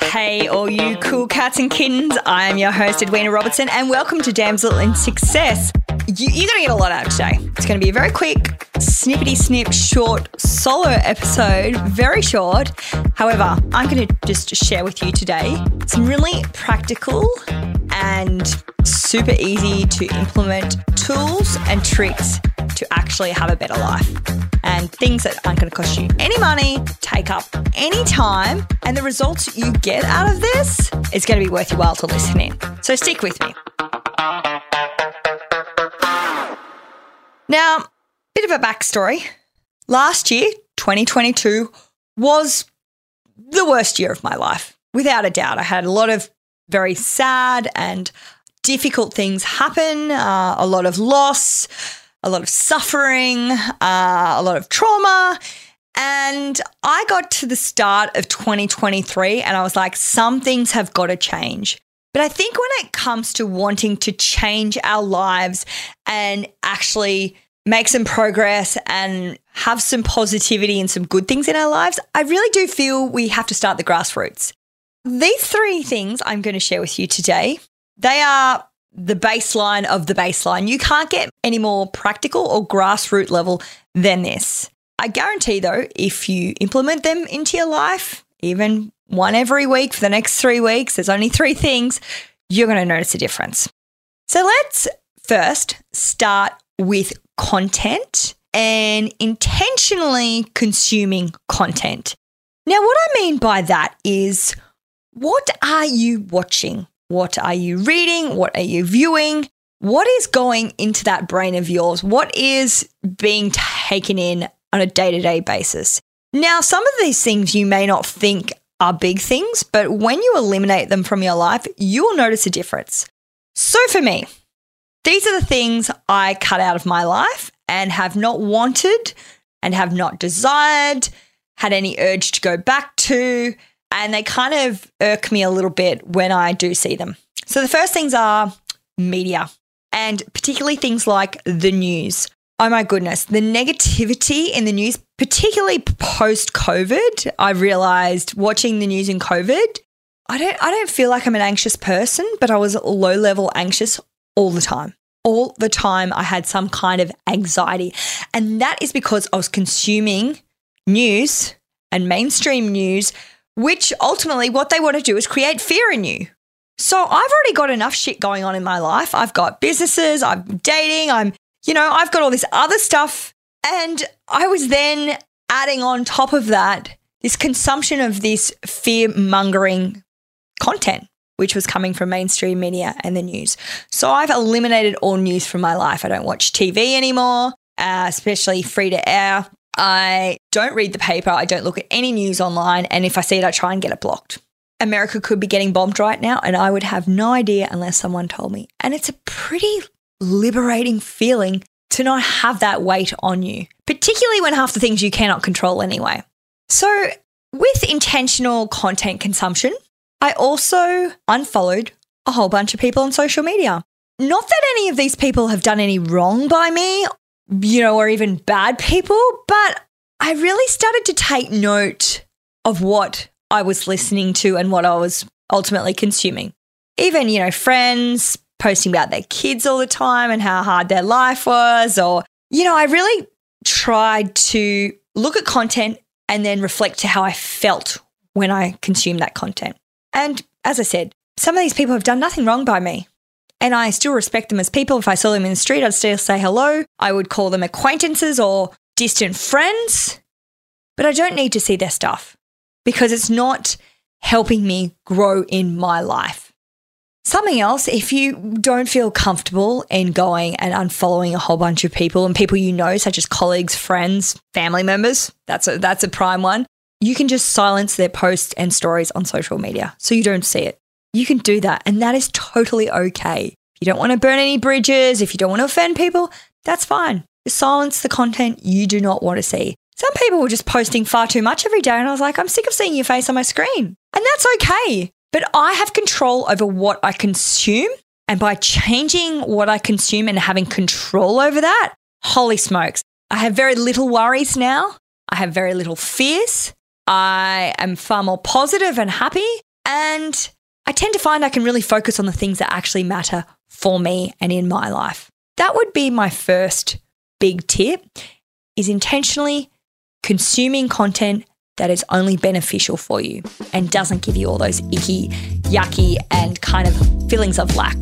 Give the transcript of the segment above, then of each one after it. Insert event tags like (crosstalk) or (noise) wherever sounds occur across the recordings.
Hey, all you cool cats and kittens. I am your host, Edwina Robertson, and welcome to Damsel in Success. You, you're going to get a lot out today. It's going to be a very quick, snippety snip, short solo episode, very short. However, I'm going to just share with you today some really practical and super easy to implement tools and tricks to actually have a better life. And things that aren't going to cost you any money, take up any time, and the results you get out of this is going to be worth your while to listen in. So stick with me. Now, bit of a backstory. Last year, 2022, was the worst year of my life, without a doubt. I had a lot of very sad and difficult things happen, uh, a lot of loss, a lot of suffering, uh, a lot of trauma. And I got to the start of 2023 and I was like, some things have got to change. But I think when it comes to wanting to change our lives and actually make some progress and have some positivity and some good things in our lives, I really do feel we have to start the grassroots. These three things I'm going to share with you today, they are the baseline of the baseline. You can't get any more practical or grassroots level than this. I guarantee, though, if you implement them into your life, even one every week for the next three weeks, there's only three things, you're going to notice a difference. So let's first start with content and intentionally consuming content. Now, what I mean by that is what are you watching? What are you reading? What are you viewing? What is going into that brain of yours? What is being taken in on a day to day basis? Now, some of these things you may not think are big things, but when you eliminate them from your life, you will notice a difference. So, for me, these are the things I cut out of my life and have not wanted and have not desired, had any urge to go back to, and they kind of irk me a little bit when I do see them. So the first things are media, and particularly things like the news. Oh my goodness, the negativity in the news, particularly post COVID, I realized watching the news in COVID, I don't I don't feel like I'm an anxious person, but I was low level anxious all the time. All the time I had some kind of anxiety. And that is because I was consuming news and mainstream news which ultimately what they want to do is create fear in you. So I've already got enough shit going on in my life. I've got businesses, I'm dating, I'm, you know, I've got all this other stuff. And I was then adding on top of that this consumption of this fear mongering content, which was coming from mainstream media and the news. So I've eliminated all news from my life. I don't watch TV anymore, uh, especially free to air I don't read the paper. I don't look at any news online. And if I see it, I try and get it blocked. America could be getting bombed right now, and I would have no idea unless someone told me. And it's a pretty liberating feeling to not have that weight on you, particularly when half the things you cannot control anyway. So, with intentional content consumption, I also unfollowed a whole bunch of people on social media. Not that any of these people have done any wrong by me you know, or even bad people, but I really started to take note of what I was listening to and what I was ultimately consuming. Even, you know, friends posting about their kids all the time and how hard their life was, or, you know, I really tried to look at content and then reflect to how I felt when I consumed that content. And as I said, some of these people have done nothing wrong by me. And I still respect them as people. If I saw them in the street, I'd still say hello. I would call them acquaintances or distant friends. But I don't need to see their stuff because it's not helping me grow in my life. Something else, if you don't feel comfortable in going and unfollowing a whole bunch of people and people you know, such as colleagues, friends, family members, that's a, that's a prime one, you can just silence their posts and stories on social media so you don't see it you can do that. And that is totally okay. If you don't want to burn any bridges, if you don't want to offend people, that's fine. Silence the content you do not want to see. Some people were just posting far too much every day, and I was like, I'm sick of seeing your face on my screen. And that's okay. But I have control over what I consume. And by changing what I consume and having control over that, holy smokes, I have very little worries now. I have very little fears. I am far more positive and happy. And I tend to find I can really focus on the things that actually matter for me and in my life. That would be my first big tip is intentionally consuming content that is only beneficial for you and doesn't give you all those icky, yucky, and kind of feelings of lack.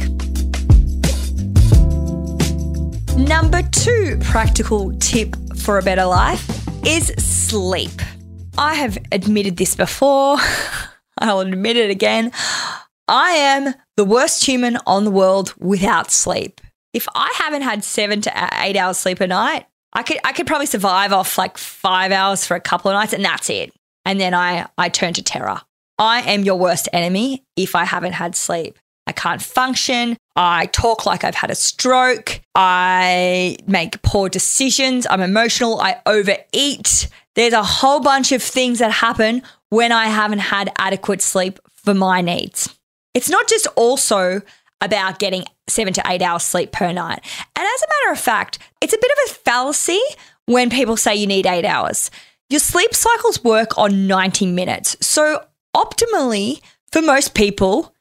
Number two practical tip for a better life is sleep. I have admitted this before. (laughs) (laughs) I'll admit it again. I am the worst human on the world without sleep. If I haven't had seven to eight hours sleep a night, I could I could probably survive off like five hours for a couple of nights and that's it. And then I I turn to terror. I am your worst enemy if I haven't had sleep. I can't function. I talk like I've had a stroke. I make poor decisions. I'm emotional. I overeat. There's a whole bunch of things that happen when I haven't had adequate sleep for my needs. It's not just also about getting seven to eight hours sleep per night. And as a matter of fact, it's a bit of a fallacy when people say you need eight hours. Your sleep cycles work on 90 minutes. So, optimally, for most people,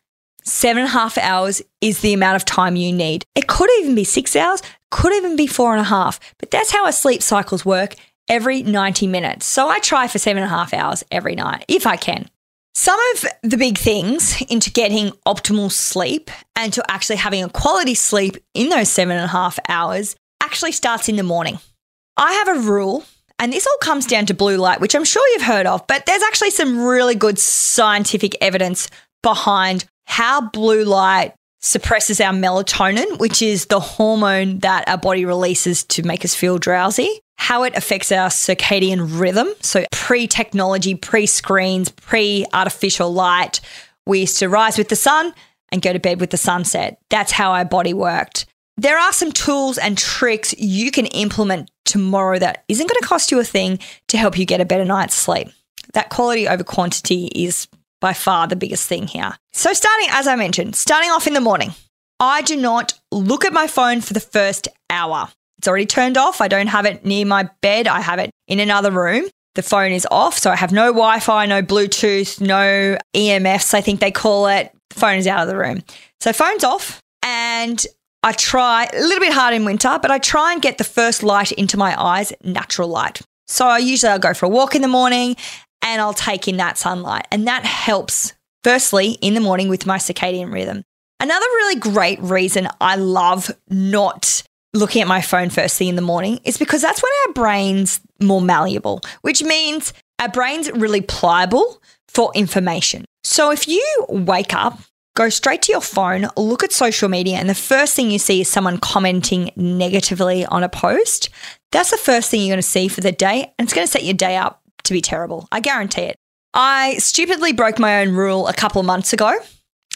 seven and a half hours is the amount of time you need. It could even be six hours, could even be four and a half, but that's how our sleep cycles work every 90 minutes. So, I try for seven and a half hours every night if I can. Some of the big things into getting optimal sleep and to actually having a quality sleep in those seven and a half hours actually starts in the morning. I have a rule, and this all comes down to blue light, which I'm sure you've heard of, but there's actually some really good scientific evidence behind how blue light suppresses our melatonin, which is the hormone that our body releases to make us feel drowsy, how it affects our circadian rhythm. So, pre technology, pre screens, pre artificial light, we used to rise with the sun and go to bed with the sunset. That's how our body worked. There are some tools and tricks you can implement tomorrow that isn't going to cost you a thing to help you get a better night's sleep. That quality over quantity is by far the biggest thing here. So, starting, as I mentioned, starting off in the morning, I do not look at my phone for the first hour. It's already turned off. I don't have it near my bed, I have it in another room. The phone is off, so I have no Wi Fi, no Bluetooth, no EMFs, I think they call it. The phone is out of the room. So, phone's off, and I try a little bit hard in winter, but I try and get the first light into my eyes, natural light. So I usually I'll go for a walk in the morning and I'll take in that sunlight. And that helps, firstly, in the morning with my circadian rhythm. Another really great reason I love not looking at my phone first thing in the morning is because that's when our brain's more malleable, which means our brain's really pliable for information. So if you wake up, go straight to your phone, look at social media, and the first thing you see is someone commenting negatively on a post, that's the first thing you're going to see for the day. And it's going to set your day up to be terrible. I guarantee it. I stupidly broke my own rule a couple of months ago.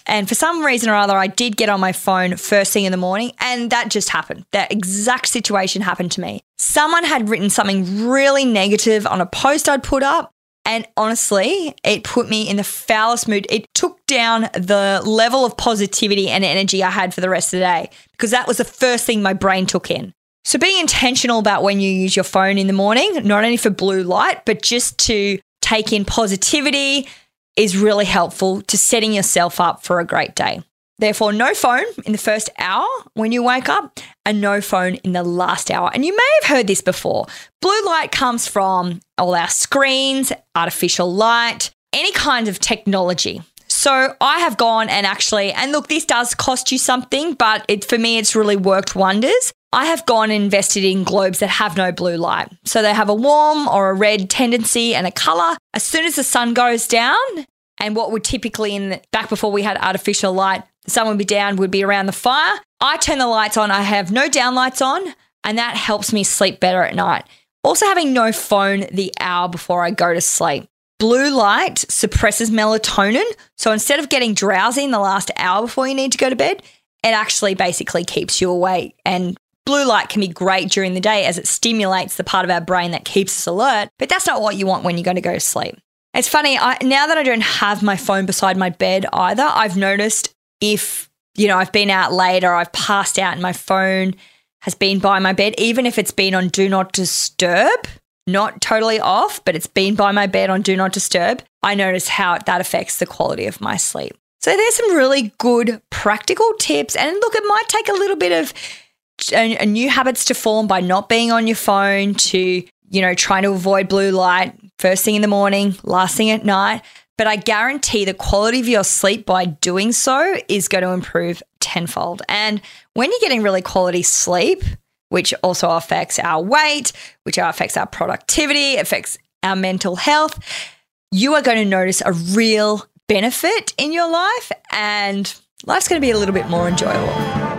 And for some reason or other, I did get on my phone first thing in the morning, and that just happened. That exact situation happened to me. Someone had written something really negative on a post I'd put up. And honestly, it put me in the foulest mood. It took down the level of positivity and energy I had for the rest of the day because that was the first thing my brain took in. So being intentional about when you use your phone in the morning, not only for blue light, but just to take in positivity is really helpful to setting yourself up for a great day. Therefore, no phone in the first hour when you wake up and no phone in the last hour. And you may have heard this before. Blue light comes from all our screens, artificial light, any kind of technology. So I have gone and actually, and look, this does cost you something, but it, for me, it's really worked wonders. I have gone and invested in globes that have no blue light. So they have a warm or a red tendency and a color. As soon as the sun goes down, and what would typically in the, back before we had artificial light, sun would be down, would be around the fire. I turn the lights on. I have no down lights on, and that helps me sleep better at night. Also, having no phone the hour before I go to sleep. Blue light suppresses melatonin. So instead of getting drowsy in the last hour before you need to go to bed, it actually basically keeps you awake and Blue light can be great during the day as it stimulates the part of our brain that keeps us alert, but that's not what you want when you're going to go to sleep. It's funny, I, now that I don't have my phone beside my bed either, I've noticed if, you know, I've been out late or I've passed out and my phone has been by my bed, even if it's been on do not disturb, not totally off, but it's been by my bed on Do Not Disturb, I notice how that affects the quality of my sleep. So there's some really good practical tips. And look, it might take a little bit of a, a new habits to form by not being on your phone to, you know, trying to avoid blue light first thing in the morning, last thing at night. But I guarantee the quality of your sleep by doing so is going to improve tenfold. And when you're getting really quality sleep, which also affects our weight, which affects our productivity, affects our mental health, you are going to notice a real benefit in your life and life's going to be a little bit more enjoyable.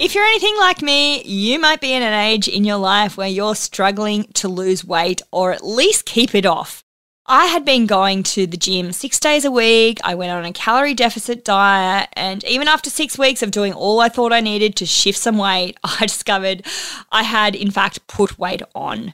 If you're anything like me, you might be in an age in your life where you're struggling to lose weight or at least keep it off. I had been going to the gym six days a week. I went on a calorie deficit diet. And even after six weeks of doing all I thought I needed to shift some weight, (laughs) I discovered I had, in fact, put weight on.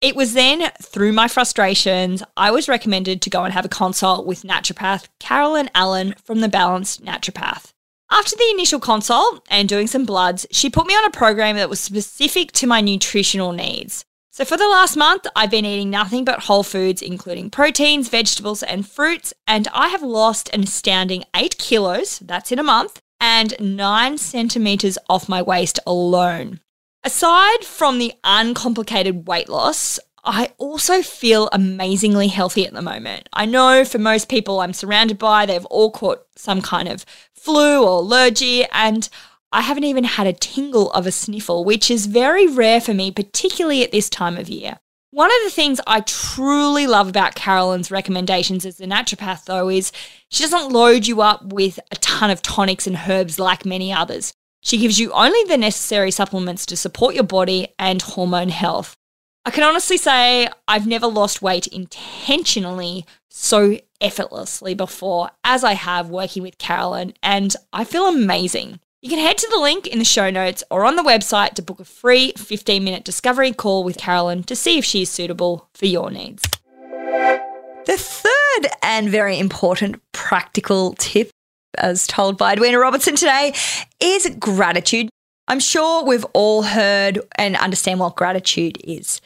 It was then, through my frustrations, I was recommended to go and have a consult with naturopath Carolyn Allen from the Balanced Naturopath. After the initial consult and doing some bloods, she put me on a program that was specific to my nutritional needs. So, for the last month, I've been eating nothing but whole foods, including proteins, vegetables, and fruits, and I have lost an astounding 8 kilos, that's in a month, and 9 centimeters off my waist alone. Aside from the uncomplicated weight loss, I also feel amazingly healthy at the moment. I know for most people I'm surrounded by, they've all caught some kind of flu or allergy, and I haven't even had a tingle of a sniffle, which is very rare for me, particularly at this time of year. One of the things I truly love about Carolyn's recommendations as a naturopath, though, is she doesn't load you up with a ton of tonics and herbs like many others. She gives you only the necessary supplements to support your body and hormone health. I can honestly say I've never lost weight intentionally so effortlessly before as I have working with Carolyn, and I feel amazing. You can head to the link in the show notes or on the website to book a free 15 minute discovery call with Carolyn to see if she is suitable for your needs. The third and very important practical tip, as told by Edwina Robertson today, is gratitude. I'm sure we've all heard and understand what gratitude is.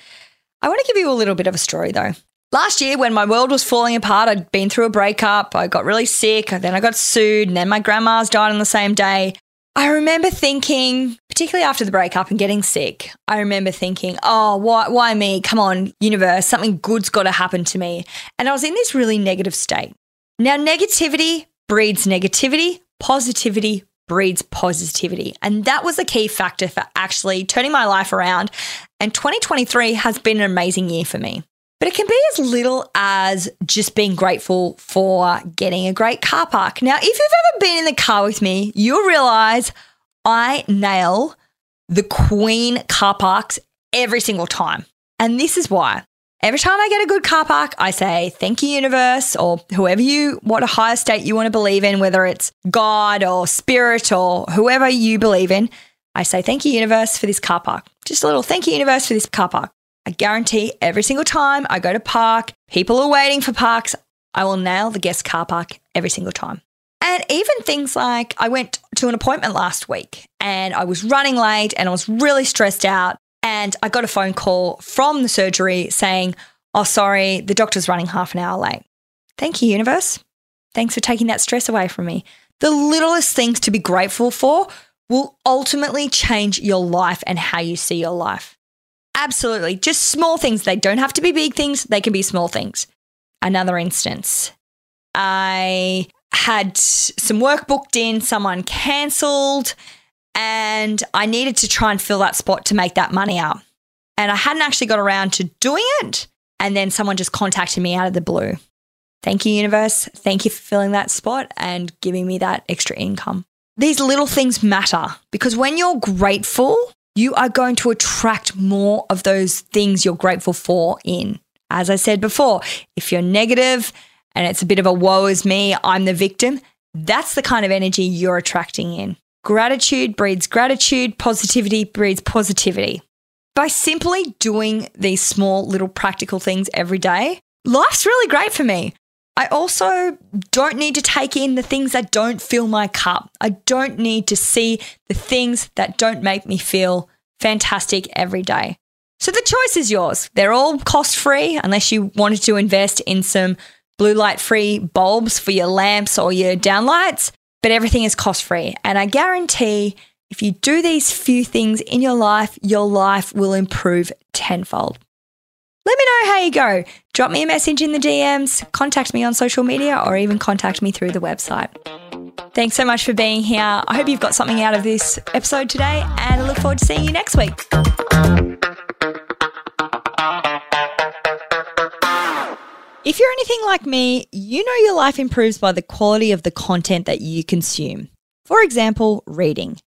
I want to give you a little bit of a story though. Last year, when my world was falling apart, I'd been through a breakup, I got really sick, then I got sued, and then my grandma's died on the same day. I remember thinking, particularly after the breakup and getting sick, I remember thinking, oh, why, why me? Come on, universe, something good's got to happen to me. And I was in this really negative state. Now, negativity breeds negativity, positivity breeds positivity. And that was a key factor for actually turning my life around. And 2023 has been an amazing year for me. But it can be as little as just being grateful for getting a great car park. Now, if you've ever been in the car with me, you'll realize I nail the Queen car parks every single time. And this is why. Every time I get a good car park, I say, thank you, universe, or whoever you, what a higher state you want to believe in, whether it's God or spirit or whoever you believe in. I say, thank you, universe, for this car park. Just a little thank you, universe, for this car park. I guarantee every single time I go to park, people are waiting for parks, I will nail the guest car park every single time. And even things like I went to an appointment last week and I was running late and I was really stressed out. And I got a phone call from the surgery saying, Oh, sorry, the doctor's running half an hour late. Thank you, universe. Thanks for taking that stress away from me. The littlest things to be grateful for will ultimately change your life and how you see your life. Absolutely. Just small things. They don't have to be big things, they can be small things. Another instance, I had some work booked in, someone cancelled, and I needed to try and fill that spot to make that money up. And I hadn't actually got around to doing it. And then someone just contacted me out of the blue. Thank you, universe. Thank you for filling that spot and giving me that extra income. These little things matter because when you're grateful, you are going to attract more of those things you're grateful for in. As I said before, if you're negative and it's a bit of a woe is me, I'm the victim, that's the kind of energy you're attracting in. Gratitude breeds gratitude, positivity breeds positivity. By simply doing these small little practical things every day, life's really great for me. I also don't need to take in the things that don't fill my cup. I don't need to see the things that don't make me feel fantastic every day. So the choice is yours. They're all cost free unless you wanted to invest in some blue light free bulbs for your lamps or your downlights, but everything is cost free. And I guarantee if you do these few things in your life, your life will improve tenfold. Let me know how you go. Drop me a message in the DMs, contact me on social media, or even contact me through the website. Thanks so much for being here. I hope you've got something out of this episode today, and I look forward to seeing you next week. If you're anything like me, you know your life improves by the quality of the content that you consume. For example, reading.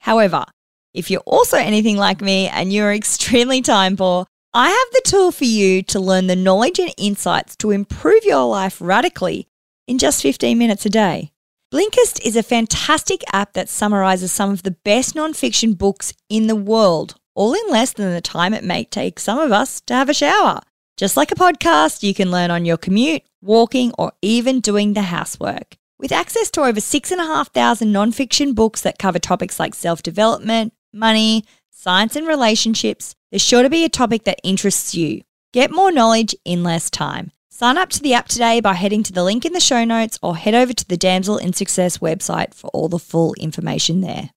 However, if you're also anything like me and you're (laughs) extremely time poor, I have the tool for you to learn the knowledge and insights to improve your life radically in just 15 minutes a day. Blinkist is a fantastic app that summarizes some of the best nonfiction books in the world, all in less than the time it may take some of us to have a shower. Just like a podcast, you can learn on your commute, walking, or even doing the housework. With access to over 6,500 nonfiction books that cover topics like self development, money, science, and relationships, there's sure to be a topic that interests you. Get more knowledge in less time. Sign up to the app today by heading to the link in the show notes or head over to the Damsel in Success website for all the full information there.